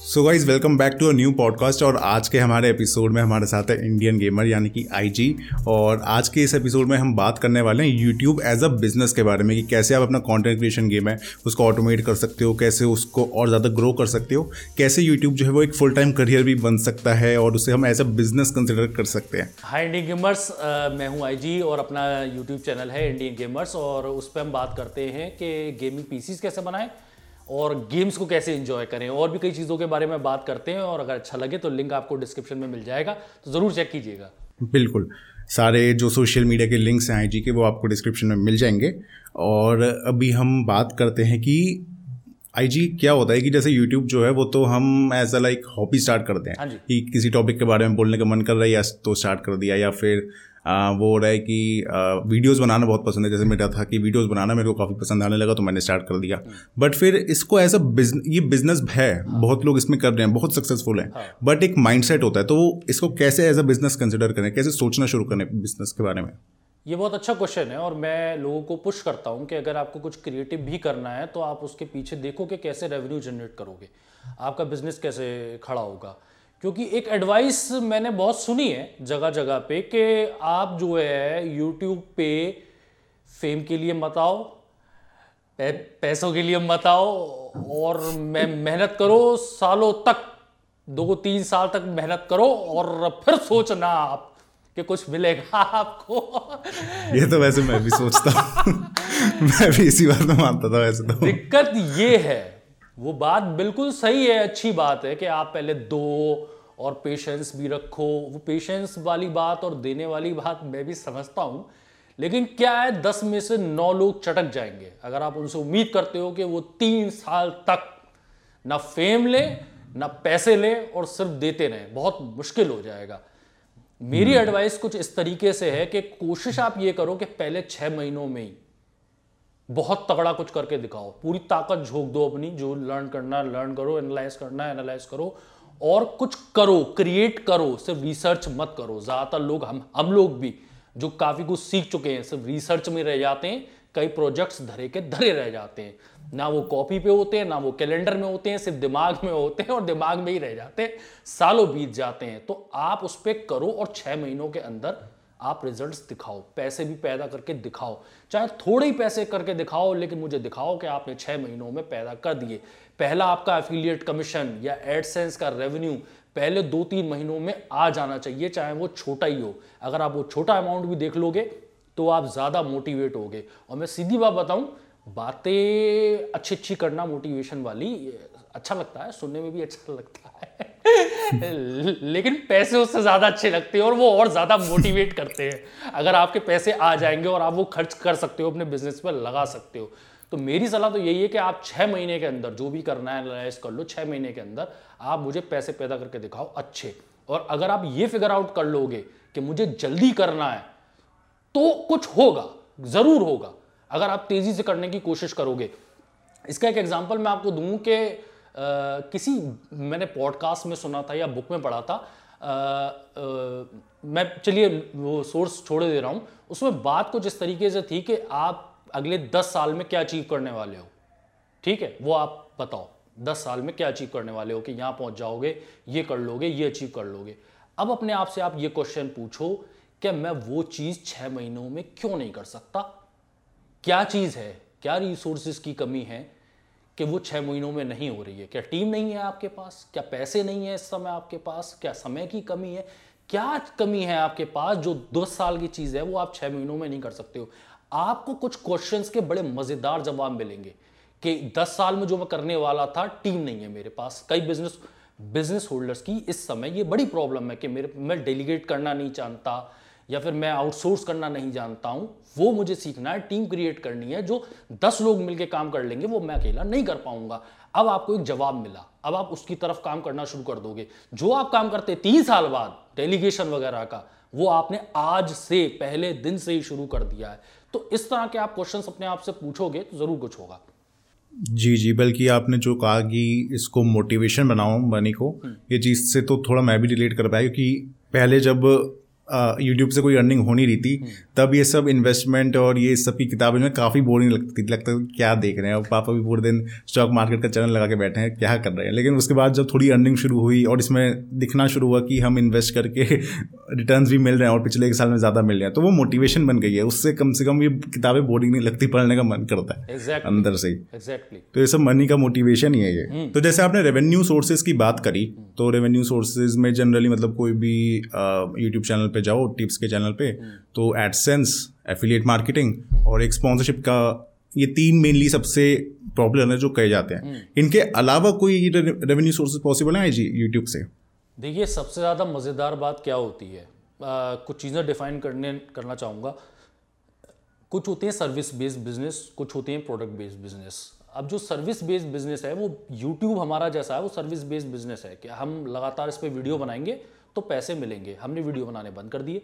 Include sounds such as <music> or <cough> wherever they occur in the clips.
So guys welcome back to a new podcast और आज के हमारे एपिसोड में हमारे साथ है इंडियन गेमर यानी कि आईजी और आज के इस एपिसोड में हम बात करने वाले हैं यूट्यूब एज अ बिज़नेस के बारे में कि कैसे आप अपना कंटेंट क्रिएशन गेम है, उसको ऑटोमेट कर सकते हो, कैसे उसको और ज़्यादा ग्रो कर सकते हो, कैसे यूट्यूब जो है वो एक फुल टाइम करियर भी बन सकता है और उसे हम एज अ बिज़नेस कंसिडर कर सकते हैं। हाई इंडियन गेमर्स मैं हूँ आईजी और अपना यूट्यूब चैनल है इंडियन गेमर्स और उस पर हम बात करते हैं कि गेमिंग पीसीज कैसे बनाएँ और गेम्स को कैसे एंजॉय करें? और भी कई चीज़ों के बारे में बात करते हैं और अगर अच्छा लगे तो लिंक आपको डिस्क्रिप्शन में मिल जाएगा। तो ज़रूर चेक कीजिएगा। बिल्कुल। सारे जो सोशल मीडिया के लिंक्स हैं आईजी के वो आपको डिस्क्रिप्शन में मिल जाएँगे। और अभी हम बात करते हैं कि आईजी क्या होता है कि जैसे यूट्यूब जो है वो तो हम as a like hobby start करते हैं। हाँ कि किसी टॉपिक के बारे में बोलने का मन कर रहा है या तो स्टार्ट कर दिया या फिर आ, वो हो रहा है कि वीडियोस बनाना बहुत पसंद है। जैसे मेरा था कि वीडियोस बनाना मेरे को काफ़ी पसंद आने लगा तो मैंने स्टार्ट कर दिया। बट फिर इसको एज अ बिज़नेस ये बिज़नेस है बहुत लोग इसमें कर रहे हैं बहुत सक्सेसफुल है। बट एक माइंडसेट होता है तो इसको कैसे एज अ बिज़नेस कंसिडर करें कैसे सोचना शुरू करें बिज़नेस के बारे में? ये बहुत अच्छा क्वेश्चन है और मैं लोगों को पुश करता हूँ कि अगर आपको कुछ क्रिएटिव भी करना है तो आप उसके पीछे देखो कि कैसे रेवेन्यू जनरेट करोगे। आपका बिज़नेस कैसे खड़ा होगा। क्योंकि एक एडवाइस मैंने बहुत सुनी है जगह जगह पे कि आप जो है यूट्यूब पे फेम के लिए मत आओ पै, पैसों के लिए मत आओ और मैं मेहनत करो सालों तक दो तीन साल तक मेहनत करो और फिर सोचना आप कि कुछ मिलेगा <laughs> आपको। ये तो वैसे मैं भी सोचता हूँ। <laughs> मैं भी इसी बात में मानता था वैसे तो। दिक्कत ये है वो बात बिल्कुल सही है अच्छी बात है कि आप पहले दो और पेशेंस भी रखो। वो पेशेंस वाली बात और देने वाली बात मैं भी समझता हूँ लेकिन क्या है दस में से नौ लोग चटक जाएँगे। अगर आप उनसे उम्मीद करते हो कि वो तीन साल तक ना फेम ले ना पैसे ले और सिर्फ़ देते रहें बहुत मुश्किल हो जाएगा। मेरी एडवाइस कुछ इस तरीके से है कि कोशिश आप ये करो कि पहले छह महीनों में ही बहुत तगड़ा कुछ करके दिखाओ। पूरी ताकत झोंक दो अपनी, जो लर्न करना लर्न करो एनालाइज करना एनालाइज करो। और कुछ करो क्रिएट करो, सिर्फ़ रिसर्च मत करो। ज़्यादातर लोग, हम हम लोग भी, जो काफ़ी कुछ सीख चुके हैं, सिर्फ़ रिसर्च में रह जाते हैं, कई प्रोजेक्ट्स धरे के धरे रह जाते हैं। ना वो कॉपी पे होते हैं, ना वो कैलेंडर में होते हैं, सिर्फ़ दिमाग में होते हैं और दिमाग में ही रह जाते हैं। सालों बीत जाते हैं तो आप उस पर करो और छः महीनों के अंदर आप रिजल्ट्स दिखाओ, पैसे भी पैदा करके दिखाओ। चाहे थोड़े ही पैसे करके दिखाओ, लेकिन मुझे दिखाओ कि आपने छः महीनों में पैदा कर दिए। पहला आपका एफिलिएट कमीशन या एडसेंस का रेवेन्यू पहले दो तीन महीनों में आ जाना चाहिए, चाहे वो छोटा ही हो। अगर आप वो छोटा अमाउंट भी देख लोगे तो आप ज़्यादा मोटिवेट होगे। और मैं सीधी बात बताऊँ, बातें अच्छी अच्छी करना मोटिवेशन वाली अच्छा लगता है, सुनने में भी अच्छा लगता है। <laughs> लेकिन पैसे उससे ज़्यादा अच्छे लगते हैं और वो और ज़्यादा मोटिवेट करते हैं। अगर आपके पैसे आ जाएँगे और आप वो खर्च कर सकते हो, अपने बिज़नेस पर लगा सकते हो तो मेरी सलाह तो यही है कि आप छः महीने के अंदर जो भी करना है एनालाइज कर लो छः महीने के अंदर। आप मुझे पैसे पैदा करके दिखाओ अच्छे। और अगर आप ये फिगर आउट कर लोगे कि मुझे जल्दी करना है तो कुछ होगा, ज़रूर होगा। अगर आप तेज़ी से करने की कोशिश करोगे, इसका एक एग्ज़ाम्पल मैं आपको दूँ कि किसी मैंने पॉडकास्ट में सुना था या बुक में पढ़ा था आ, आ, मैं चलिए वो सोर्स छोड़ दे रहा हूँ। उसमें बात कुछ इस तरीके से थी कि आप अगले दस साल में क्या अचीव करने वाले हो। ठीक है? वो आप बताओ दस साल में क्या अचीव करने वाले हो कि यहाँ पहुँच जाओगे ये कर लोगे ये अचीव कर लोगे। अब अपने आप से आप ये क्वेश्चन पूछो कि मैं वो चीज़ छः महीनों में क्यों नहीं कर सकता? क्या चीज़ है? क्या रिसोर्सेज की कमी है? कि वो छः महीनों में नहीं हो रही है। क्या टीम नहीं है आपके पास? क्या पैसे नहीं है इस समय आपके पास? क्या समय की कमी है? क्या कमी है आपके पास जो दस साल की चीज़ है, वो आप छः महीनों में नहीं कर सकते हो? आपको कुछ क्वेश्चंस के बड़े मज़ेदार जवाब मिलेंगे कि दस साल में जो मैं करने वाला था, टीम नहीं है मेरे पास। कई बिज़नेस बिज़नेस होल्डर्स की इस समय ये बड़ी प्रॉब्लम है कि मेरे, मैं डेलीगेट करना नहीं जानता या फिर मैं आउटसोर्स करना नहीं जानता हूँ वो मुझे सीखना है टीम क्रिएट करनी है जो दस लोग मिलकर काम कर लेंगे वो मैं अकेला नहीं कर पाऊँगा। अब आपको एक जवाब मिला अब आप उसकी तरफ़ काम करना शुरू कर दोगे। जो आप काम करते तीन साल बाद डेलीगेशन वगैरह का वो आपने आज से पहले दिन से ही शुरू कर दिया है। तो इस तरह के आप क्वेश्चन अपने आप से पूछोगे तो ज़रूर कुछ होगा। जी जी बल्कि आपने जो कहा कि इसको मोटिवेशन बनाओ मनी को हम्म। ये चीज़ से तो थोड़ा मैं भी रिलेट कर पाया क्योंकि पहले जब यूट्यूब से कोई अर्निंग हो नहीं रही थी। तब ये सब इन्वेस्टमेंट और ये सब की किताबें में काफ़ी बोरिंग लगती लगता है क्या देख रहे हैं और पापा भी पूरे दिन स्टॉक मार्केट का चैनल लगा के बैठे हैं क्या कर रहे हैं लेकिन उसके बाद जब थोड़ी अर्निंग शुरू हुई और इसमें दिखना शुरू हुआ कि हम इन्वेस्ट करके <laughs> रिटर्न भी मिल रहे हैं और पिछले एक साल में ज़्यादा मिल रहे हैं तो वो मोटिवेशन बन गई है उससे कम से कम ये किताबें बोरिंग नहीं लगती पढ़ने का मन करता है exactly. अंदर से ही exactly. तो ये सब मनी का मोटिवेशन ही है ये हम्म। तो जैसे आपने रेवेन्यू सोर्सेज की बात करी तो रेवेन्यू सोर्सेज में जनरली मतलब कोई भी यूट्यूब चैनल पे जाओ टिप्स के चैनल पे तो तो एडसेंस एफिलिएट मार्केटिंग और एक स्पॉन्सरशिप का ये तीन मेनली सबसे पॉपुलर है जो कहे जाते हैं। हम्म। इनके अलावा कोई रेवेन्यू सोर्सेज पॉसिबल है जी यूट्यूब से? देखिए सबसे ज़्यादा मज़ेदार बात क्या होती है? आ, कुछ चीज़ें डिफाइन करने करना चाहूँगा। कुछ होते हैं सर्विस बेस्ड बिज़नेस कुछ होते हैं प्रोडक्ट बेस्ड बिज़नेस अब जो सर्विस बेस्ड बिज़नेस है वो यूट्यूब हमारा जैसा है वो सर्विस बेस्ड बिज़नेस है। कि हम लगातार इस पर वीडियो बनाएँगे तो पैसे मिलेंगे। हमने वीडियो बनाने बंद कर दिए।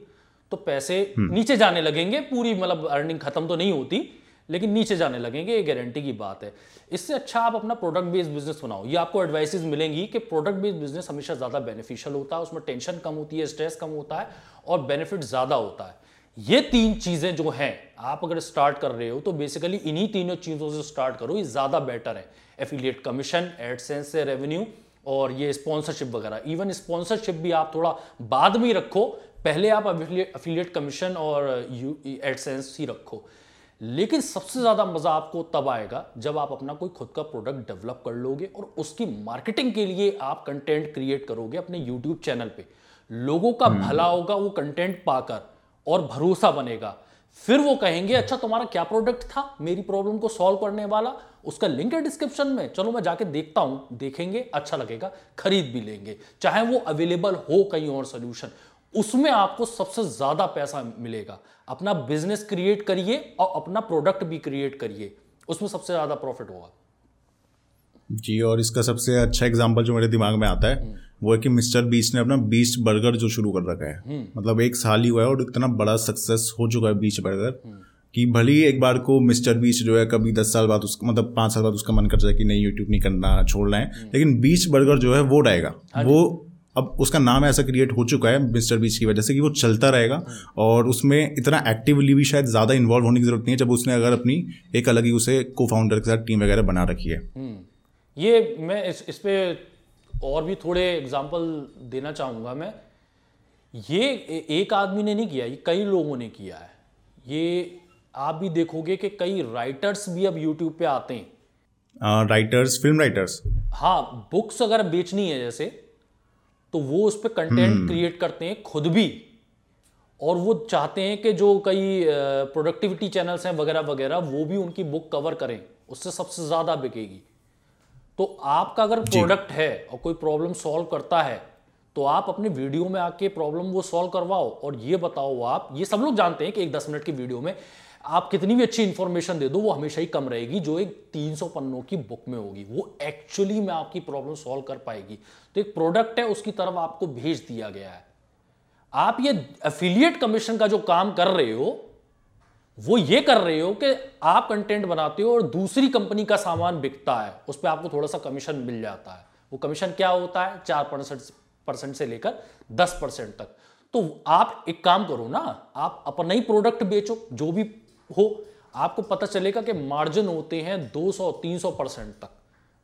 तो पैसे हम्म। नीचे जाने लगेंगे पूरी मतलब अर्निंग खत्म तो नहीं होती लेकिन नीचे जाने लगेंगे ये गारंटी की बात है। इससे अच्छा आप अपना प्रोडक्ट बेस्ड बिज़नेस बनाओ। ये आपको एडवाइसेस मिलेंगी कि प्रोडक्ट बेस्ड बिज़नेस हमेशा ज़्यादा बेनिफिशियल होता है उसमें टेंशन कम होती है स्ट्रेस कम होता है और बेनिफिट ज़्यादा होता है। ये तीन चीज़ें जो हैं आप अगर स्टार्ट कर रहे हो तो बेसिकली इन्हीं तीनों चीज़ों से स्टार्ट करो ये ज़्यादा बेटर है। एफिलिएट कमीशन एडसेंस से रेवेन्यू और ये स्पॉन्सरशिप वगैरह। इवन स्पॉन्सरशिप भी आप थोड़ा बाद में रखो पहले आप अफिलिएट कमीशन और एडसेंस ही रखो। लेकिन सबसे ज़्यादा मज़ा आपको तब आएगा जब आप अपना कोई खुद का प्रोडक्ट डेवलप कर लोगे और उसकी मार्केटिंग के लिए आप कंटेंट क्रिएट करोगे अपने यूट्यूब चैनल पे। लोगों का हम्म। भला होगा वो कंटेंट पाकर और भरोसा बनेगा। फिर वो कहेंगे अच्छा तुम्हारा क्या प्रोडक्ट था? मेरी प्रॉब्लम को सॉल्व करने वाला? उसका लिंक है डिस्क्रिप्शन में। चलो मैं जाके देखता हूँ देखेंगे अच्छा लगेगा खरीद भी लेंगे। चाहे वो अवेलेबल हो कहीं और सोल्यूशन उसमें आपको सबसे ज़्यादा पैसा मिलेगा अपना बिज़नेस क्रिएट करिए और अपना प्रोडक्ट भी क्रिएट करिए उसमें सबसे ज़्यादा प्रॉफिट होगा जी और इसका सबसे अच्छा एग्ज़ाम्पल जो मेरे दिमाग में आता है हम्म। वो है कि मिस्टर बीच ने अपना बीच बर्गर जो शुरू कर रखा है हम्म। मतलब एक साल ही हुआ है और इतना बड़ा सक्सेस हो चुका है बीच बर्गर हम्म। कि भले ही एक बार को मिस्टर बीच जो है कभी दस साल बाद उसका मतलब पाँच साल बाद उसका मन कर जाए कि नहीं यूट्यूब नहीं करना छोड़ना है लेकिन बीच बर्गर जो है वो रहेगा हाँ वो अब उसका नाम ऐसा क्रिएट हो चुका है मिस्टर बीच की वजह से कि वो चलता रहेगा और उसमें इतना एक्टिवली भी शायद ज़्यादा इन्वॉल्व होने की ज़रूरत नहीं है जब उसने अगर अपनी एक अलग ही उसे को फाउंडर के साथ टीम वगैरह बना रखी है। ये मैं इस इस पे और भी थोड़े एग्ज़ाम्पल देना चाहूँगा मैं। ये एक आदमी ने नहीं किया ये कई लोगों ने किया है। ये आप भी देखोगे कि कई राइटर्स भी अब यूट्यूब पे आते हैं। राइटर्स फ़िल्म राइटर्स हाँ बुक्स अगर बेचनी है जैसे तो वो उस पर कंटेंट क्रिएट करते हैं खुद भी। और वो चाहते हैं कि जो कई प्रोडक्टिविटी चैनल्स हैं वगैरह वगैरह वो भी उनकी बुक कवर करें। उससे सबसे ज़्यादा बिकेगी। तो आपका अगर प्रोडक्ट है और कोई प्रॉब्लम सॉल्व करता है तो आप अपने वीडियो में आके प्रॉब्लम वो सॉल्व करवाओ और ये बताओ आप। ये सब लोग जानते हैं कि एक दस मिनट की वीडियो में आप कितनी भी अच्छी इंफॉर्मेशन दे दो, वो हमेशा ही कम रहेगी, जो एक 300 पन्नों की बुक में होगी। वो एक्चुअली में आपकी प्रॉब्लम सॉल्व कर पाएगी। तो एक प्रोडक्ट है, उसकी तरफ़ आपको भेज दिया गया है। आप ये एफिलिएट कमीशन का जो काम कर रहे हो, वो ये कर रहे हो कि आप कंटेंट बनाते हो और दूसरी कंपनी का सामान बिकता है, उस पर आपको थोड़ा सा कमीशन मिल जाता है। वो कमीशन क्या होता है? चार परसेंट से लेकर दस परसेंट तक। तो आप एक काम करो ना, आप अपना ही प्रोडक्ट बेचो, जो भी हो, आपको पता चलेगा कि मार्जिन होते हैं 200-300 परसेंट तक,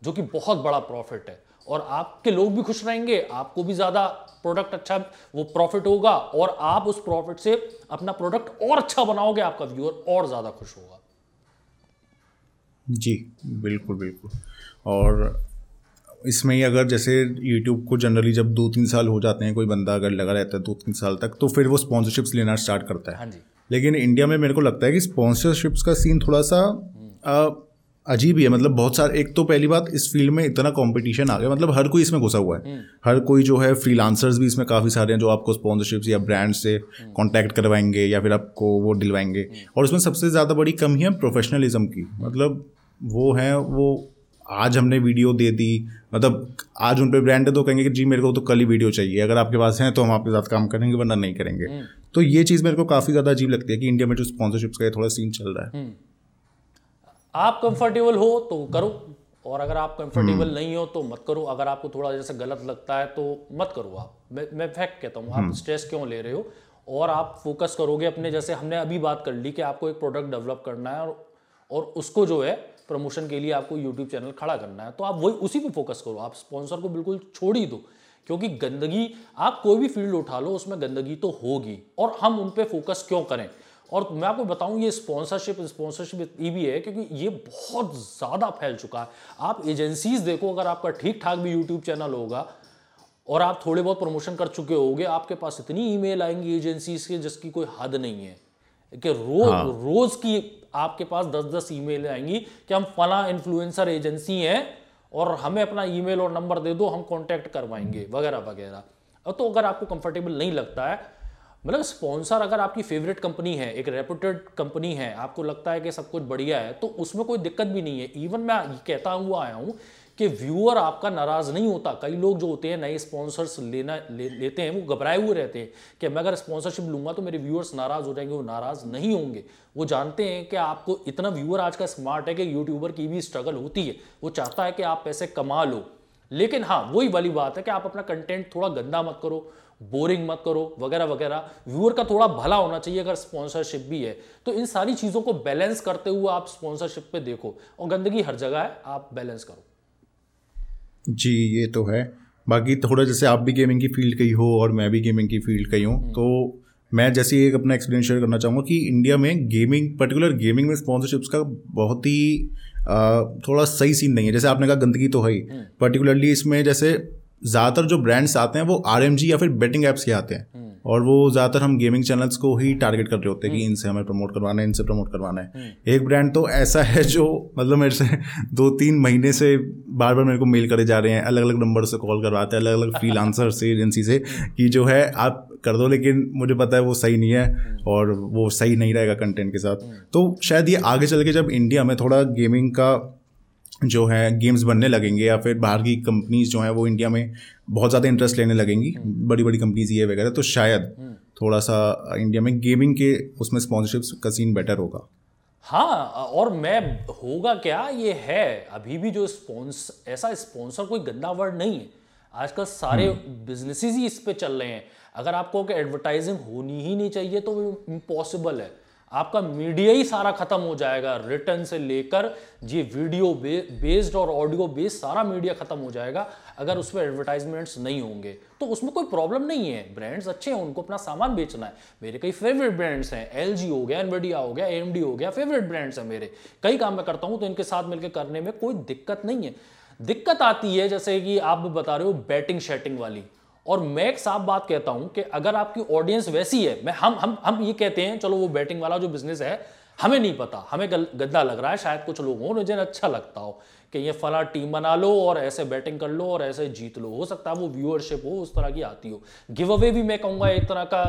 जो कि बहुत बड़ा प्रॉफिट है। और आपके लोग भी खुश रहेंगे, आपको भी ज़्यादा प्रोडक्ट अच्छा वो प्रॉफिट होगा और आप उस प्रॉफिट से अपना प्रोडक्ट और अच्छा बनाओगे, आपका व्यूअर और ज़्यादा खुश होगा। जी, बिल्कुल बिल्कुल। और इसमें ही अगर जैसे यूट्यूब को जनरली जब दो तीन साल हो जाते हैं कोई बंदा अगर लगा रहता है दो तीन साल तक तो फिर वो स्पॉन्सरशिप्स लेना स्टार्ट करता है। हाँ जी। लेकिन इंडिया में मेरे को लगता है कि स्पॉन्सरशिप्स का सीन थोड़ा सा आ, अजीब ही है। मतलब बहुत सारे एक तो पहली बात इस फ़ील्ड में इतना कंपटीशन आ गया। मतलब हर कोई इसमें घुसा हुआ है। हम्म। हर कोई जो है फ्रीलांसर्स भी इसमें काफ़ी सारे हैं जो आपको स्पॉन्सरशिप्स या ब्रांड से कांटेक्ट करवाएँगे या फिर आपको वो दिलवाएँगे। हम्म। और उसमें सबसे ज़्यादा बड़ी कमी है प्रोफेशनलिज्म की। मतलब वो है वो आज हमने वीडियो दे दी। मतलब आज उन पर ब्रांड है तो कहेंगे कि जी मेरे को तो कल ही वीडियो चाहिए। अगर आपके पास है तो हम आपके साथ काम करेंगे वरना नहीं करेंगे। हम्म। तो ये चीज़ मेरे को काफ़ी ज़्यादा अजीब लगती है कि इंडिया में जो स्पॉन्सरशिप्स का थोड़ा सीन चल रहा है। आप कंफर्टेबल हो तो करो और अगर आप कंफर्टेबल हम्म। नहीं हो तो मत करो। अगर आपको थोड़ा जैसे गलत लगता है तो मत करो आप। मैं मैं फैक्ट कहता हूँ आप स्ट्रेस हम्म। क्यों ले रहे हो? और आप फोकस करोगे अपने जैसे हमने अभी बात कर ली कि आपको एक प्रोडक्ट डेवलप करना है और और उसको जो है प्रमोशन के लिए आपको यूट्यूब चैनल खड़ा करना है तो आप वही उसी पे फोकस करो। आप स्पॉन्सर को बिल्कुल छोड़ ही दो क्योंकि गंदगी आप कोई भी फ़ील्ड उठा लो उसमें गंदगी तो होगी और हम उन पर फोकस क्यों करें? और मैं आपको बताऊँ ये स्पॉन्सरशिप स्पॉन्सरशिप ये भी है क्योंकि ये बहुत ज़्यादा फैल चुका है। आप एजेंसीज देखो अगर आपका ठीक ठाक भी यूट्यूब चैनल होगा और आप थोड़े बहुत प्रमोशन कर चुके होगे आपके पास इतनी ईमेल आएँगी एजेंसीज के जिसकी कोई हद नहीं है कि रोज हाँ। रोज की आपके पास दस दस ईमेल आएँगी कि हम फला इन्फ्लुएंसर एजेंसी हैं और हमें अपना ईमेल और नंबर दे दो, हम कॉन्टैक्ट करवाएँगे, वगैरह वगैरह। तो अगर आपको कंफर्टेबल नहीं लगता है मतलब स्पॉन्सर अगर आपकी फेवरेट कंपनी है, एक रेपुटेड कंपनी है, आपको लगता है कि सब कुछ बढ़िया है तो उसमें कोई दिक्कत भी नहीं है। इवन मैं कहता हुआ आया हूँ कि व्यूअर आपका नाराज़ नहीं होता। कई लोग जो होते हैं नए स्पॉन्सर्स लेना ले, लेते हैं वो घबराए हुए रहते हैं कि मैं अगर स्पॉन्सरशिप लूँगा तो मेरे व्यूअर्स नाराज़ हो जाएँगे वो नाराज़ नहीं होंगे। वो जानते हैं कि आपको इतना व्यूअर आज का स्मार्ट है कि यूट्यूबर की भी स्ट्रगल होती है। वो चाहता है कि आप पैसे कमा लो। लेकिन हाँ वही वाली बात है कि आप अपना कंटेंट थोड़ा गंदा मत करो बोरिंग मत करो वगैरह वगैरह। व्यूअर का थोड़ा भला होना चाहिए अगर स्पॉन्सरशिप भी है। तो इन सारी चीज़ों को बैलेंस करते हुए आप स्पॉन्सरशिप पे देखो। और गंदगी हर जगह है आप बैलेंस करो। जी ये तो है। बाकी थोड़ा जैसे आप भी गेमिंग की फ़ील्ड कही हो और मैं भी गेमिंग की फ़ील्ड कही हूँ तो मैं जैसे एक अपना एक्सपीरियंस शेयर करना चाहूँगा कि इंडिया में गेमिंग पर्टिकुलर गेमिंग में स्पॉन्सरशिप्स का बहुत ही थोड़ा सही सीन नहीं है। जैसे आपने कहा गंदगी तो है ही। पर्टिकुलरली हम्म। इसमें जैसे ज़्यादातर जो ब्रांड्स आते हैं वो आरएमजी या फिर बेटिंग ऐप्स के आते हैं। हम्म। और वो ज़्यादातर हम गेमिंग चैनल्स को ही टारगेट कर रहे होते हैं कि हम्म। इनसे हमें प्रमोट करवाना है इनसे प्रमोट करवाना है। हम्म। एक ब्रांड तो ऐसा है जो मतलब मेरे से दो तीन महीने से बार बार मेरे को मेल करे जा रहे हैं अलग अलग नंबर से कॉल करवाते हैं अलग अलग फ्री आंसर से एजेंसी से कि जो है आप कर दो लेकिन मुझे पता है वो सही नहीं है और वो सही नहीं रहेगा कंटेंट के साथ। तो शायद ये आगे चल के जब इंडिया में थोड़ा गेमिंग का जो है गेम्स बनने लगेंगे या फिर बाहर की कंपनीज़ जो हैं वो इंडिया में बहुत ज़्यादा इंटरेस्ट लेने लगेंगी बड़ी बड़ी कंपनीज़ ये वगैरह तो शायद थोड़ा सा इंडिया में गेमिंग के उसमें स्पॉन्सरशिप का सीन बेटर होगा। हाँ और मैं होगा क्या ये है अभी भी जो स्पॉन्स ऐसा स्पॉन्सर कोई गंदा वर्ड नहीं है। आजकल सारे बिजनेसेस हम्म। ही इस पे चल रहे हैं। अगर आपको एडवर्टाइजिंग होनी ही नहीं चाहिए तो इम्पॉसिबल है। आपका मीडिया ही सारा खत्म हो जाएगा। रिटर्न से लेकर ये वीडियो बे, बेस्ड और ऑडियो बेस्ड सारा मीडिया खत्म हो जाएगा अगर उसमें एडवर्टाइजमेंट्स नहीं होंगे। तो उसमें कोई प्रॉब्लम नहीं है। ब्रांड्स अच्छे हैं उनको अपना सामान बेचना है। मेरे कई फेवरेट ब्रांड्स हैं। एलजी हो गया एनवीडिया हो गया एम हो गया फेवरेट ब्रांड्स हैं मेरे। कई काम मैं करता हूँ तो इनके साथ मिलकर करने में कोई दिक्कत नहीं है। दिक्कत आती है जैसे कि आप बता रहे हो बैटिंग शेटिंग वाली। और मैं एक साफ़ बात कहता हूँ कि अगर आपकी ऑडियंस वैसी है, मैं हम हम हम ये कहते हैं, चलो वो बैटिंग वाला जो बिज़नेस है, हमें नहीं पता, हमें गद्दा लग रहा है, शायद कुछ लोग जिन्हें अच्छा लगता हो कि ये फला टीम बना लो और ऐसे बैटिंग कर लो और ऐसे जीत लो, हो सकता है वो व्यूअरशिप हो, उस तरह की आती हो। गिव अवे भी मैं कहूँगा एक तरह का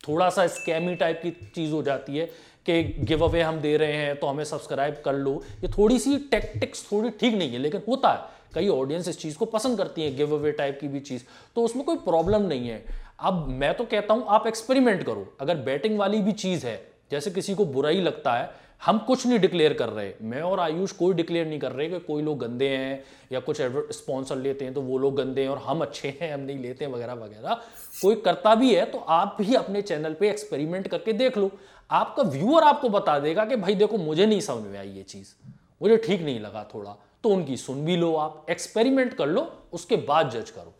थोड़ा सा स्कैमी टाइप की चीज़ हो जाती है कि गिव अवे हम दे रहे हैं तो हमें सब्सक्राइब कर लो। ये थोड़ी सी टेक्टिक्स थोड़ी ठीक नहीं है, लेकिन होता है। कई ऑडियंस इस चीज़ को पसंद करती है गिव अवे टाइप की भी चीज़। तो उसमें कोई प्रॉब्लम नहीं है। अब मैं तो कहता हूँ, आप एक्सपेरिमेंट करो। अगर बैटिंग वाली भी चीज़ है, जैसे किसी को बुरा ही लगता है, हम कुछ नहीं डिक्लेयर कर रहे। मैं और आयुष कोई डिक्लेयर नहीं कर रहे कि कोई लोग गंदे हैं या कुछ स्पॉन्सर लेते हैं तो वो लोग गंदे हैं और हम अच्छे हैं, हम नहीं लेते हैं वगैरह वगैरह। कोई करता भी है तो आप भी अपने चैनल पे एक्सपेरिमेंट करके देख लो। आपका व्यूअर आपको बता देगा कि, भाई देखो, मुझे नहीं समझ में आई ये चीज़। मुझे ठीक नहीं लगा थोड़ा। तो उनकी सुन भी लो आप एक्सपेरिमेंट कर लो उसके बाद जज करो।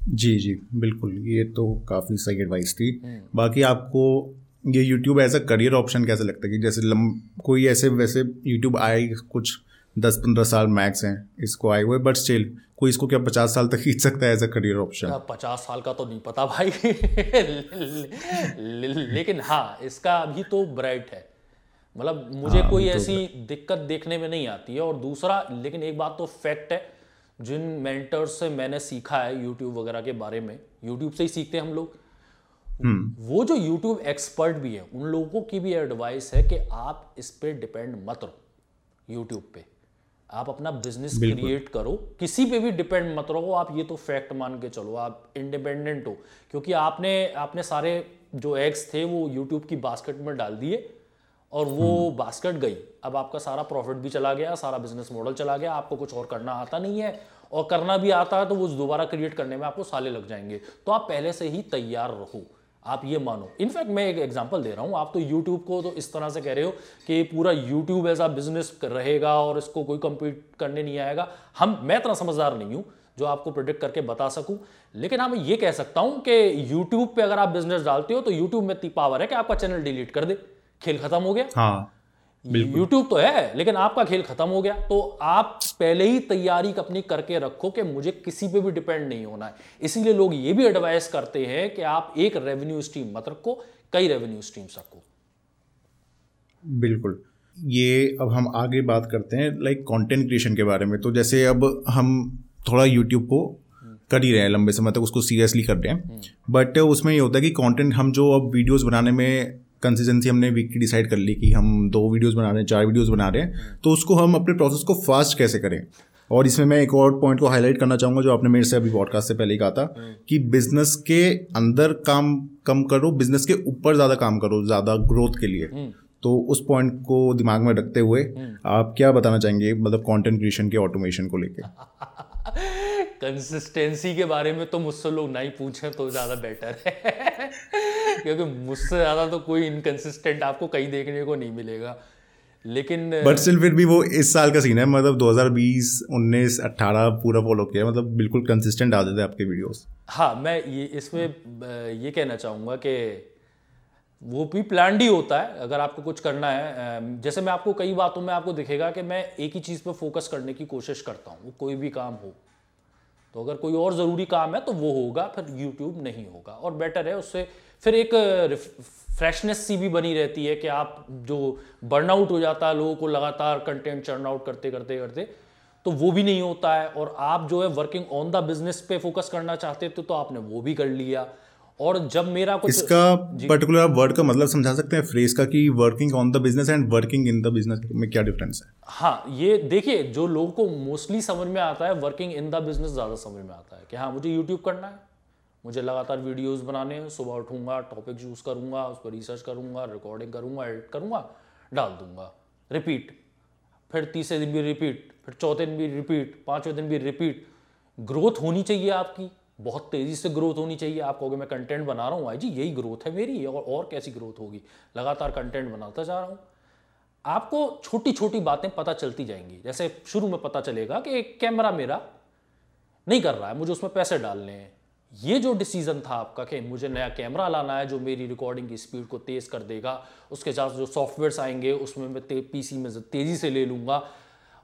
जी जी बिल्कुल ये तो काफ़ी सही एडवाइस थी। हम्म। बाकी आपको ये YouTube as a career option कैसे लगता है कि जैसे लम कोई ऐसे वैसे यूट्यूब आए कुछ दस पंद्रह साल मैक्स हैं इसको आए हुए बट स्टिल कोई इसको क्या पचास साल तक खींच सकता है एज अ करियर ऑप्शन पचास साल का तो नहीं पता भाई। <laughs> लेकिन हाँ इसका अभी तो ब्राइट है। मतलब मुझे हाँ, कोई ऐसी दिक्कत देखने में नहीं आती है। और दूसरा लेकिन एक बात तो फैक्ट है जिन मेंटर्स से मैंने सीखा है यूट्यूब वगैरह के बारे में यूट्यूब से ही सीखते हैं हम लोग। हम्म। वो जो यूट्यूब एक्सपर्ट भी है उन लोगों की भी एडवाइस है कि आप इस पर डिपेंड मत रहो यूट्यूब पे। आप अपना बिज़नेस क्रिएट करो। किसी पे भी डिपेंड मत रहो। आप ये तो फैक्ट मान के चलो आप इंडिपेंडेंट हो। क्योंकि आपने आपने सारे जो एग्स थे वो यूट्यूब की बास्केट में डाल दिए। और वो बास्केट गई। अब आपका सारा प्रॉफिट भी चला गया सारा बिज़नेस मॉडल चला गया आपको कुछ और करना आता नहीं है और करना भी आता है तो वो दोबारा क्रिएट करने में आपको साले लग जाएँगे। तो आप पहले से ही तैयार रहो। आप ये मानो। इनफैक्ट मैं एक एग्जांपल दे रहा हूँ। आप तो यूट्यूब को तो इस तरह से कह रहे हो कि पूरा यूट्यूब ऐसा बिज़नेस रहेगा और इसको कोई कम्पीट करने नहीं आएगा। हम मैं इतना समझदार नहीं हूँ जो आपको प्रोडिक्ट करके बता सकूँ। लेकिन हाँ मैं ये कह सकता हूँ कि यूट्यूब पे अगर आप बिज़नेस डालते हो तो यूट्यूब में इतनी पावर है कि आपका चैनल डिलीट कर दे। खेल खत्म हो गया। हाँ यूट्यूब तो है लेकिन आपका खेल खत्म हो गया। तो आप पहले ही तैयारी अपनी करके रखो कि मुझे किसी पे भी डिपेंड नहीं होना है। इसीलिए लोग ये भी एडवाइस करते हैं कि आप एक रेवेन्यू स्ट्रीम मत रखो कई रेवेन्यू स्ट्रीम्स रखो। बिल्कुल। ये अब हम आगे बात करते हैं लाइक कंटेंट क्रिएशन के बारे में। तो जैसे अब हम थोड़ा यूट्यूब को कर ही रहे हैं लंबे समय तक उसको सीरियसली कर रहे हैं। बट उसमें ये होता है कि कंटेंट हम जो अब वीडियोस बनाने में कंसिस्टेंसी हमने वीक की डिसाइड कर ली कि हम दो वीडियोस बना रहे हैं चार वीडियोस बना रहे हैं तो उसको हम अपने प्रोसेस को फास्ट कैसे करें? और इसमें मैं एक और पॉइंट को हाईलाइट करना चाहूँगा जो आपने मेरे से अभी पॉडकास्ट से पहले ही कहा था कि बिज़नेस के अंदर काम कम करो बिज़नेस के ऊपर ज़्यादा काम करो ज़्यादा ग्रोथ के लिए। तो उस पॉइंट को दिमाग में रखते हुए आप क्या बताना चाहेंगे मतलब कंटेंट क्रिएशन के ऑटोमेशन को लेके? <laughs> कंसिस्टेंसी के बारे में तो मुझसे लोग नहीं पूछें तो ज़्यादा बेटर है। क्योंकि मुझसे ज़्यादा तो कोई इनकन्सिस्टेंट आपको कहीं देखने को नहीं मिलेगा। लेकिन बट स्टिल फिर भी वो इस साल का सीन है मतलब 2020 19 18 पूरा फॉलो किया मतलब बिल्कुल कंसिस्टेंट आ जाते आपके वीडियोस हाँ मैं ये इसमें ये कहना चाहूँगा कि वो भी प्लान ही होता है अगर आपको कुछ करना है। जैसे मैं आपको कई बातों में आपको दिखेगा कि मैं एक ही चीज़ पर फोकस करने की कोशिश करता हूँ वो कोई भी काम हो। तो अगर कोई और ज़रूरी काम है तो वो होगा फिर यूट्यूब नहीं होगा। और बेटर है उससे फिर एक फ्रेशनेस सी भी बनी रहती है कि आप जो बर्नआउट हो जाता है लोगों को लगातार कंटेंट चर्न आउट करते करते करते तो वो भी नहीं होता है। और आप जो है वर्किंग ऑन द बिज़नेस पे फोकस करना चाहते थे तो आपने वो भी कर लिया। और जब मेरा कुछ इसका पर्टिकुलर वर्ड का मतलब समझा सकते हैं? फ्रेज का कि working on the business and working in the business में क्या डिफरेंस है? हाँ ये देखिए जो लोगों को मोस्टली समझ में आता है वर्किंग इन द बिज़नेस ज़्यादा समझ में आता है कि हाँ मुझे यूट्यूब करना है। मुझे लगातार वीडियोस बनाने हैं, सुबह उठूँगा टॉपिक चूज़ करूँगा, उस पर रिसर्च करूँगा रिकॉर्डिंग करूँगा एडिट करूँगा, डाल दूँगा। रिपीट फिर तीसरे दिन भी रिपीट फिर चौथे दिन भी रिपीट पाँचवें दिन भी रिपीट ग्रोथ होनी चाहिए आपकी। बहुत तेज़ी से ग्रोथ होनी चाहिए। आप कहोगे, मैं कंटेंट बना रहा हूँ, भाई जी, यही ग्रोथ है मेरी और और कैसी ग्रोथ होगी? लगातार कंटेंट बनाता जा रहा हूँ। आपको छोटी छोटी बातें पता चलती जाएँगी। जैसे शुरू में पता चलेगा कि एक कैमरा मेरा नहीं कर रहा है, मुझे उसमें पैसे डालने हैं। ये जो डिसीज़न था आपका कि मुझे नया कैमरा लाना है जो मेरी रिकॉर्डिंग की स्पीड को तेज़ कर देगा, उसके साथ जो सॉफ्टवेयर्स आएँगे, उसमें मैं पीसी में तेज़ी से ले लूँगा।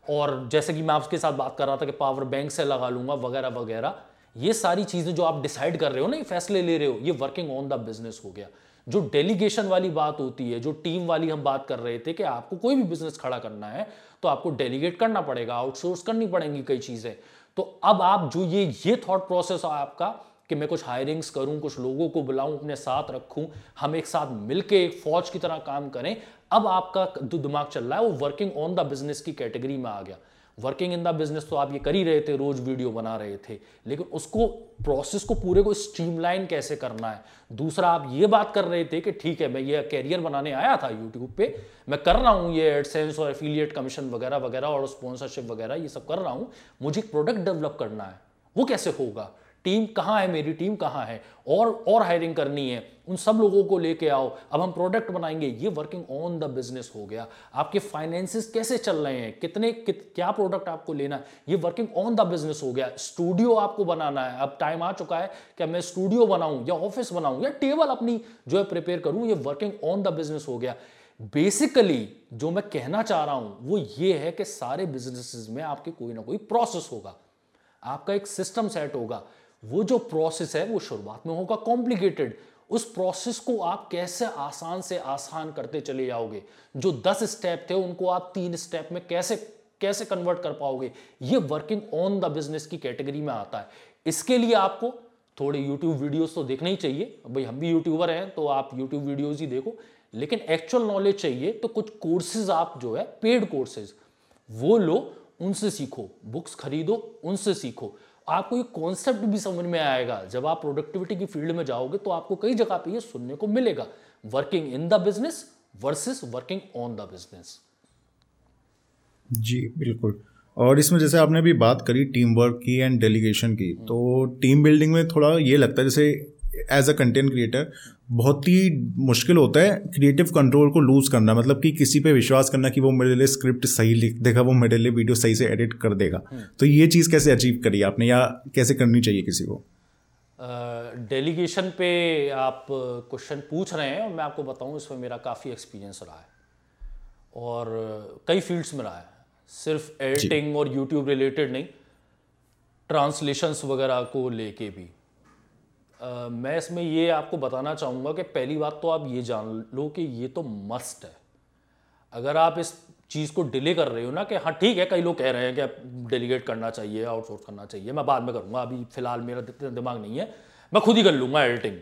और जैसे कि मैं आपके साथ बात कर रहा था कि पावर बैंक से लगा लूँगा, वगैरह वगैरह। ये सारी चीज़ें जो आप डिसाइड कर रहे हो ना, ये फैसले ले रहे हो, ये वर्किंग ऑन द बिज़नेस हो गया। जो डेलीगेशन वाली बात होती है, जो टीम वाली हम बात कर रहे थे कि आपको कोई भी बिज़नेस खड़ा करना है तो आपको डेलीगेट करना पड़ेगा आउटसोर्स करनी पड़ेंगी कई चीज़ें। तो अब आप जो ये ये थॉट प्रोसेस आपका कि मैं कुछ हायरिंग्स करूँ, कुछ लोगों को बुलाऊं, अपने साथ रखूँ, हम एक साथ मिलके एक फौज की तरह काम करें। अब आपका जो दिमाग चल रहा है, वो वर्किंग ऑन द बिज़नेस की कैटेगरी में आ गया। वर्किंग इन द बिज़नेस तो आप ये कर ही रहे थे, रोज वीडियो बना रहे थे, लेकिन उसको प्रोसेस को पूरे को स्ट्रीमलाइन कैसे करना है? दूसरा, आप ये बात कर रहे थे कि ठीक है, मैं ये कैरियर बनाने आया था यूट्यूब पे, मैं कर रहा हूँ ये एडसेंस और एफिलिएट कमीशन वगैरह वगैरह और स्पॉन्सरशिप वगैरह, ये सब कर रहा हूँ, मुझे प्रोडक्ट डेवलप करना है, वो कैसे होगा? टीम कहाँ है मेरी टीम कहाँ है और और हायरिंग करनी है उन सब लोगों को लेके आओ अब हम प्रोडक्ट बनाएँगे ये वर्किंग ऑन द बिज़नेस हो गया। आपके फाइनेंसिस कैसे चल रहे हैं कितने कित, क्या प्रोडक्ट आपको लेना है ये वर्किंग ऑन द बिज़नेस हो गया। स्टूडियो आपको बनाना है अब टाइम आ चुका है कि मैं स्टूडियो बनाऊँ या ऑफ़िस बनाऊँ या टेबल अपनी जो है प्रिपेयर करूँ ये वर्किंग ऑन द बिज़नेस हो गया। बेसिकली जो मैं कहना चाह रहा हूँ वो ये है कि सारे बिजनेसेस में आपके कोई ना कोई प्रोसेस होगा आपका एक सिस्टम सेट होगा। वो जो प्रोसेस है, वो शुरुआत में होगा कॉम्प्लिकेटेड उस प्रोसेस को आप कैसे आसान से आसान करते चले जाओगे? जो दस स्टेप थे, उनको आप तीन स्टेप में कैसे कैसे कन्वर्ट कर पाओगे? ये वर्किंग ऑन द बिज़नेस की कैटेगरी में आता है। इसके लिए आपको थोड़े यूट्यूब वीडियोस तो देखने ही चाहिए। भाई, हम भी यूट्यूबर हैं तो आप यूट्यूब वीडियोस ही देखो। लेकिन एक्चुअल नॉलेज चाहिए तो कुछ कोर्सेज आप जो है पेड कोर्सेज वो लो, उनसे सीखो। बुक्स खरीदो, उनसे सीखो। आपको ये कॉन्सेप्ट भी समझ में आएगा। जब आप प्रोडक्टिविटी की फ़ील्ड में जाओगे तो आपको कई जगह पे ये सुनने को मिलेगा। Working in the business versus working on the business जी, बिल्कुल। और इसमें जैसे आपने भी बात करी टीम वर्क की एंड डेलीगेशन की तो टीम बिल्डिंग में थोड़ा ये लगता है, जैसे एज अ कंटेंट क्रिएटर बहुत ही मुश्किल होता है क्रिएटिव कंट्रोल को लूज करना मतलब कि किसी पे विश्वास करना कि वो मेरे लिए स्क्रिप्ट सही लिख देगा वो मेरे लिए वीडियो सही से एडिट कर देगा। तो ये चीज़ कैसे अचीव करी आपने या कैसे करनी चाहिए किसी को? डेलीगेशन पे आप क्वेश्चन पूछ रहे हैं और मैं आपको बताऊँ इसमें मेरा काफ़ी एक्सपीरियंस रहा है। और कई फील्ड्स में रहा है। सिर्फ़ एडिटिंग और यूट्यूब रिलेटेड नहीं ट्रांसलेशंस वगैरह को लेके भी। मैं इसमें ये आपको बताना चाहूँगा कि पहली बात तो आप ये जान लो कि ये तो मस्ट है। अगर आप इस चीज़ को डिले कर रहे हो ना कि हाँ ठीक है, कई लोग कह रहे हैं कि डेलीगेट करना चाहिए आउटसोर्स करना चाहिए, मैं बाद में करूँगा, अभी फ़िलहाल मेरा इतना दिमाग नहीं है। मैं खुद ही कर लूँगा एडिटिंग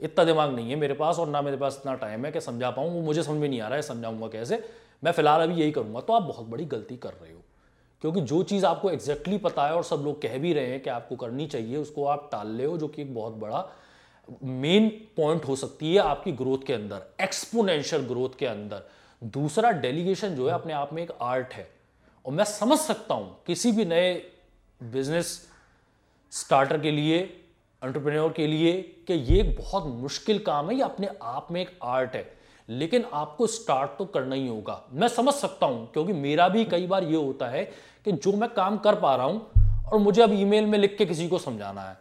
इतना दिमाग नहीं है मेरे पास और ना मेरे पास इतना टाइम है कि समझा पाऊँ, वो मुझे समझ में नहीं आ रहा है, समझाऊँगा कैसे। मैं फ़िलहाल अभी यही करूँगा तो आप बहुत बड़ी गलती कर रहे हो। क्योंकि जो चीज़ आपको एग्जैक्टली exactly पता है और सब लोग कह भी रहे हैं कि आपको करनी चाहिए, उसको आप टाल ले हो, जो कि एक बहुत बड़ा मेन पॉइंट हो सकती है आपकी ग्रोथ के अंदर एक्सपोनेंशियल ग्रोथ के अंदर। दूसरा डेलीगेशन जो है अपने आप में एक आर्ट है। और मैं समझ सकता हूँ किसी भी नए बिज़नेस स्टार्टर के लिए एंटरप्रेन्योर के लिए, कि ये एक बहुत मुश्किल काम है, ये अपने आप में एक आर्ट है। लेकिन आपको स्टार्ट तो करना ही होगा। मैं समझ सकता हूँ, क्योंकि मेरा भी कई बार ये होता है कि जो मैं काम कर पा रहा हूँ और मुझे अब ईमेल में लिख के किसी को समझाना है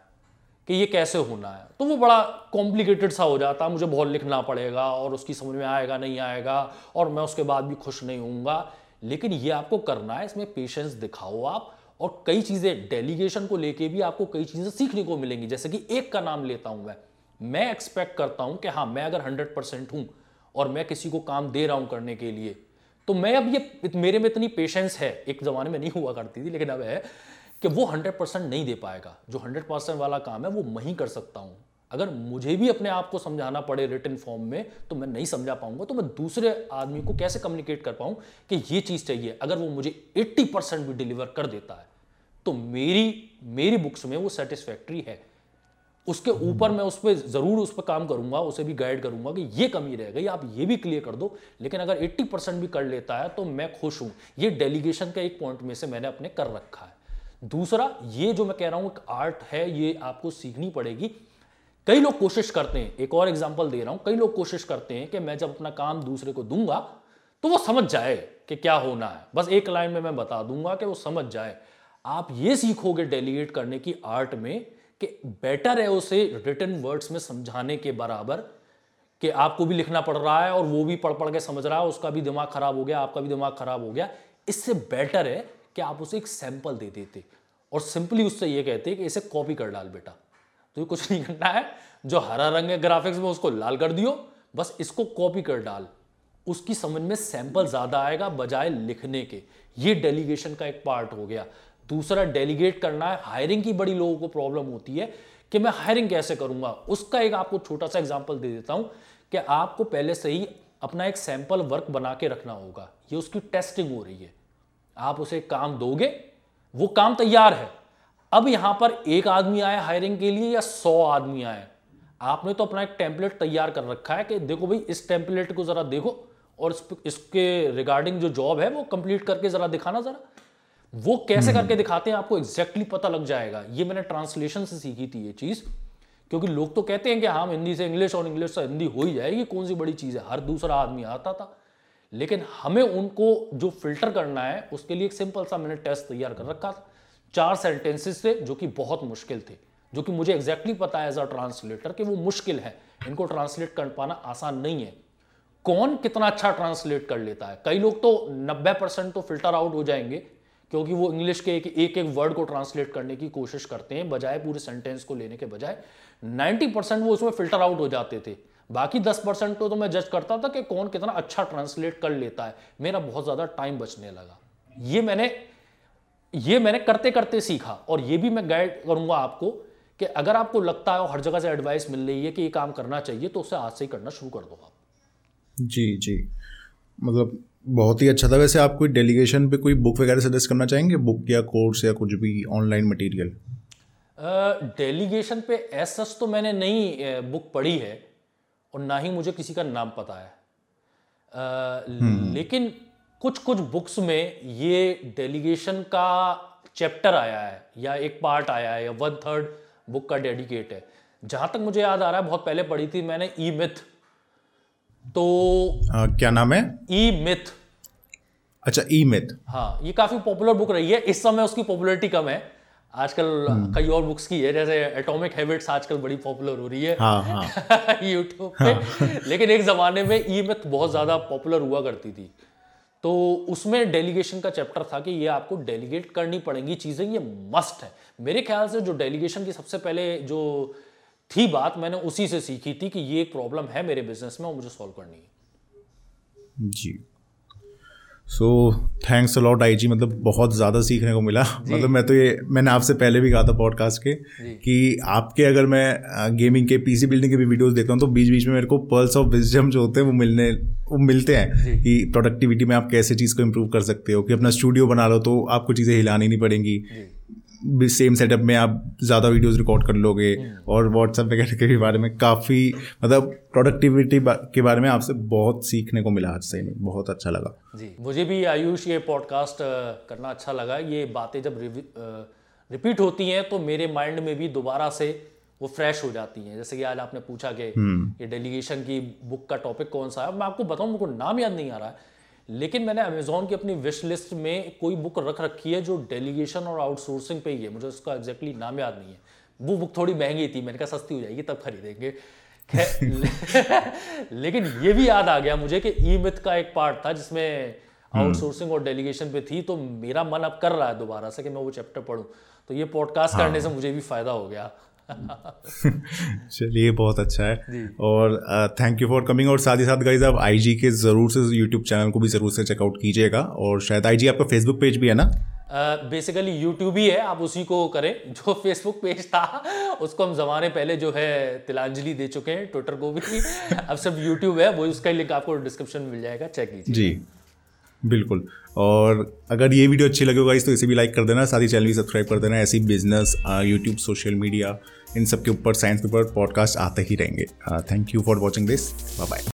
कि ये कैसे होना है तो वो बड़ा कॉम्प्लिकेटेड सा हो जाता है। मुझे बहुत लिखना पड़ेगा और उसकी समझ में आएगा, नहीं आएगा, और मैं उसके बाद भी खुश नहीं होऊँगा। लेकिन ये आपको करना है, इसमें पेशेंस दिखाओ आप, और कई चीज़ें डेलीगेशन को लेके भी आपको कई चीज़ें सीखने को मिलेंगी। जैसे कि एक का नाम लेता हूँ मैं। मैं एक्सपेक्ट करता हूँ कि हाँ मैं अगर हंड्रेड परसेंट हूँ और मैं किसी को काम दे रहा हूँ करने के लिए। तो मैं अब ये मेरे में इतनी पेशेंस है, एक ज़माने में नहीं हुआ करती थी, लेकिन अब है कि वो हंड्रेड परसेंट नहीं दे पाएगा। जो हंड्रेड परसेंट वाला काम है, वो मैं ही कर सकता हूँ। अगर मुझे भी अपने आप को समझाना पड़े रिटर्न फॉर्म में तो मैं नहीं समझा पाऊँगा तो मैं दूसरे आदमी को कैसे कम्युनिकेट कर पाऊँ कि ये चीज़ चाहिए। अगर वो मुझे 80 परसेंट भी डिलीवर कर देता है तो मेरी मेरी बुक्स में वो सेटिस्फैक्ट्री है। उसके ऊपर मैं उस पर ज़रूर उस पर काम करूँगा, उसे भी गाइड करूँगा कि ये कमी रह गई, आप ये भी क्लियर कर दो। लेकिन अगर 80 परसेंट भी कर लेता है तो मैं खुश हूँ। ये डेलीगेशन का एक पॉइंट में से मैंने अपने कर रखा है। दूसरा, ये जो मैं कह रहा हूँ, एक आर्ट है, ये आपको सीखनी पड़ेगी। कई लोग कोशिश करते हैं, एक और एग्ज़ाम्पल दे रहा हूँ, कई लोग कोशिश करते हैं कि मैं जब अपना काम दूसरे को दूँगा तो वो समझ जाए कि क्या होना है। बस एक लाइन में मैं बता दूँगा कि वो समझ जाए। आप ये सीखोगे डेलीगेट करने की आर्ट में कि बेटर है उसे रिटर्न वर्ड्स में समझाने के बराबर कि आपको भी लिखना पड़ रहा है और वो भी पढ़ पढ़ के समझ रहा है, उसका भी दिमाग खराब हो गया, आपका भी दिमाग खराब हो गया। इससे बेटर है कि आप उसे एक सैंपल दे देते और सिंपली उससे ये कहते कि इसे कॉपी कर डाल बेटा। तो ये कुछ नहीं करना है, जो हरा रंग है ग्राफिक्स में उसको लाल कर दियो, बस इसको कॉपी कर डाल। उसकी समझ में सैंपल ज़्यादा आएगा बजाय लिखने के। ये डेलीगेशन का एक पार्ट हो गया। दूसरा डेलीगेट करना है हायरिंग की बड़ी लोगों को प्रॉब्लम होती है कि मैं हायरिंग कैसे करूँगा? उसका एक आपको छोटा सा एग्ज़ाम्पल दे देता हूँ कि आपको पहले से ही अपना एक सैंपल वर्क बना के रखना होगा। ये उसकी टेस्टिंग हो रही है। आप उसे काम दोगे, वो काम तैयार है। अब यहाँ पर एक आदमी आया हायरिंग के लिए या सौ आदमी आए? आपने तो अपना एक टेम्पलेट तैयार कर रखा है कि देखो भाई, इस टेम्पलेट को जरा देखो और इसके रिगार्डिंग जो जॉब है वो कंप्लीट करके जरा दिखाना जरा। वो कैसे हम्म। करके दिखाते हैं आपको एग्जैक्टली exactly पता लग जाएगा। ये मैंने ट्रांसलेशन से सीखी थी ये चीज़। क्योंकि लोग तो कहते हैं कि हम हिंदी से इंग्लिश और इंग्लिश से हिंदी हो ही जाएगी कौन सी बड़ी चीज़ है? हर दूसरा आदमी आता था। लेकिन हमें उनको जो फ़िल्टर करना है उसके लिए एक सिंपल सा मैंने टेस्ट तैयार कर रखा था। चार सेंटेंसेस थे जो कि बहुत मुश्किल थे। जो कि मुझे एग्जैक्टली exactly पता है एज अ ट्रांसलेटर कि वो मुश्किल है। इनको ट्रांसलेट कर पाना आसान नहीं है। कौन कितना अच्छा ट्रांसलेट कर लेता है? कई लोग तो 90 परसेंट तो फ़िल्टर आउट हो जाएँगे। क्योंकि वो इंग्लिश के एक एक, एक वर्ड को ट्रांसलेट करने की कोशिश करते हैं बजाय पूरे सेंटेंस को लेने के बजाय। 90 परसेंट वो उसमें फ़िल्टर आउट हो जाते थे। बाकी 10 परसेंट तो, तो मैं जज करता था कि कौन कितना अच्छा ट्रांसलेट कर लेता है। मेरा बहुत ज़्यादा टाइम बचने लगा। ये मैंने ये मैंने करते करते सीखा। और ये भी मैं गाइड करूँगा आपको कि अगर आपको लगता है और हर जगह से एडवाइस मिल रही है कि ये काम करना चाहिए तो उसे आज से ही करना शुरू कर दो आप। जी जी। मतलब बहुत ही अच्छा था। वैसे आप कोई डेलीगेशन पे कोई बुक वगैरह सजेस्ट करना चाहेंगे? बुक या कोर्स या कुछ भी ऑनलाइन मटेरियल डेलीगेशन पे एस तो मैंने नई बुक पढ़ी है और ना ही मुझे किसी का नाम पता है। आ, हम्म। लेकिन कुछ कुछ बुक्स में ये डेलीगेशन का चैप्टर आया है या एक पार्ट आया है या वन थर्ड बुक का डेडिकेट है। जहाँ तक मुझे याद आ रहा है बहुत पहले पढ़ी थी मैंने ई मिथ तो आ, क्या नाम है? ई मिथ अच्छा ई मिथ हाँ ये काफ़ी पॉपुलर बुक रही है। इस समय उसकी पॉपुलरिटी कम है। आजकल कई और बुक्स की है जैसे एटॉमिक हैबिट्स आजकल बड़ी पॉपुलर हो रही है। हाँ हाँ। <laughs> यूट्यूब पे। हाँ. <laughs> लेकिन एक जमाने में ई मिथ बहुत ज़्यादा पॉपुलर हुआ करती थी। तो उसमें डेलीगेशन का चैप्टर था कि ये आपको डेलीगेट करनी पड़ेंगी चीज़ें ये मस्ट है। मेरे ख्याल से जो डेलीगेशन की सबसे पहले जो थी बात मैंने उसी से सीखी थी कि ये एक प्रॉब्लम है मेरे बिज़नेस में और मुझे सॉल्व करनी है। जी। सो थैंक्स अलॉट आई जी मतलब बहुत ज़्यादा सीखने को मिला। मतलब मैं तो ये मैंने आपसे पहले भी कहा था पॉडकास्ट के कि आपके अगर मैं गेमिंग के पीसी बिल्डिंग के भी वीडियोस देखता हूँ तो बीच बीच में मेरे को पर्ल्स ऑफ़ विजडम जो होते हैं वो मिलने वो मिलते हैं कि प्रोडक्टिविटी में आप कैसे चीज़ को इम्प्रूव कर सकते हो कि अपना स्टूडियो बना लो तो आपको चीज़ें हिलानी नहीं पड़ेंगी। सेम सेटअप में आप ज़्यादा वीडियोस रिकॉर्ड कर लोगे और व्हाट्सएप वगैरह के भी बारे में काफ़ी मतलब प्रोडक्टिविटी के बारे में आपसे बहुत सीखने को मिला आज सही में बहुत अच्छा लगा। जी मुझे भी आयुष ये पॉडकास्ट करना अच्छा लगा। ये बातें जब रिपीट होती हैं तो मेरे माइंड में भी दोबारा से वो फ्रेश हो जाती हैं। जैसे कि आज आपने पूछा कि ये डेलीगेशन की बुक का टॉपिक कौन सा है। मैं आपको बताऊँ मेरे को नाम याद नहीं आ रहा है। लेकिन मैंने अमेजोन की अपनी विश लिस्ट में कोई बुक रख रखी है जो डेलीगेशन और आउटसोर्सिंग पे ही है। मुझे उसका एग्जैक्टली नाम याद नहीं है। वो बुक थोड़ी महँगी थी मैंने कहा सस्ती हो जाएगी तब खरीदेंगे। <laughs> लेकिन ये भी याद आ गया मुझे कि ई मिथ का एक पार्ट था जिसमें आउटसोर्सिंग और डेलीगेशन पे थी तो मेरा मन अब कर रहा है दोबारा से कि मैं वो चैप्टर पढ़ूँ। तो ये पॉडकास्ट हाँ। करने से मुझे भी फ़ायदा हो गया। <laughs> चलिए बहुत अच्छा है। और थैंक यू फॉर कमिंग और साथ ही साथ गाइज़ आप आईजी के ज़रूर से यूट्यूब चैनल को भी ज़रूर से चेकआउट कीजिएगा। और शायद आईजी आपका फेसबुक पेज भी है ना? बेसिकली uh, यूट्यूब ही है आप उसी को करें। जो फेसबुक पेज था उसको हम जमाने पहले जो है तिलांजलि दे चुके हैं ट्विटर को भी। <laughs> अब सिर्फ़ यूट्यूब है वो उसका लिंक आपको डिस्क्रिप्शन में मिल जाएगा चेक कीजिए जी। बिल्कुल। और अगर ये वीडियो अच्छी लगे होगा इस तो इसे भी लाइक कर देना, साथ ही चैनल भी सब्सक्राइब कर देना, ऐसी बिज़नेस यूट्यूब सोशल मीडिया इन सब के ऊपर साइंस पेपर पॉडकास्ट आते ही रहेंगे। Thank you for watching this bye bye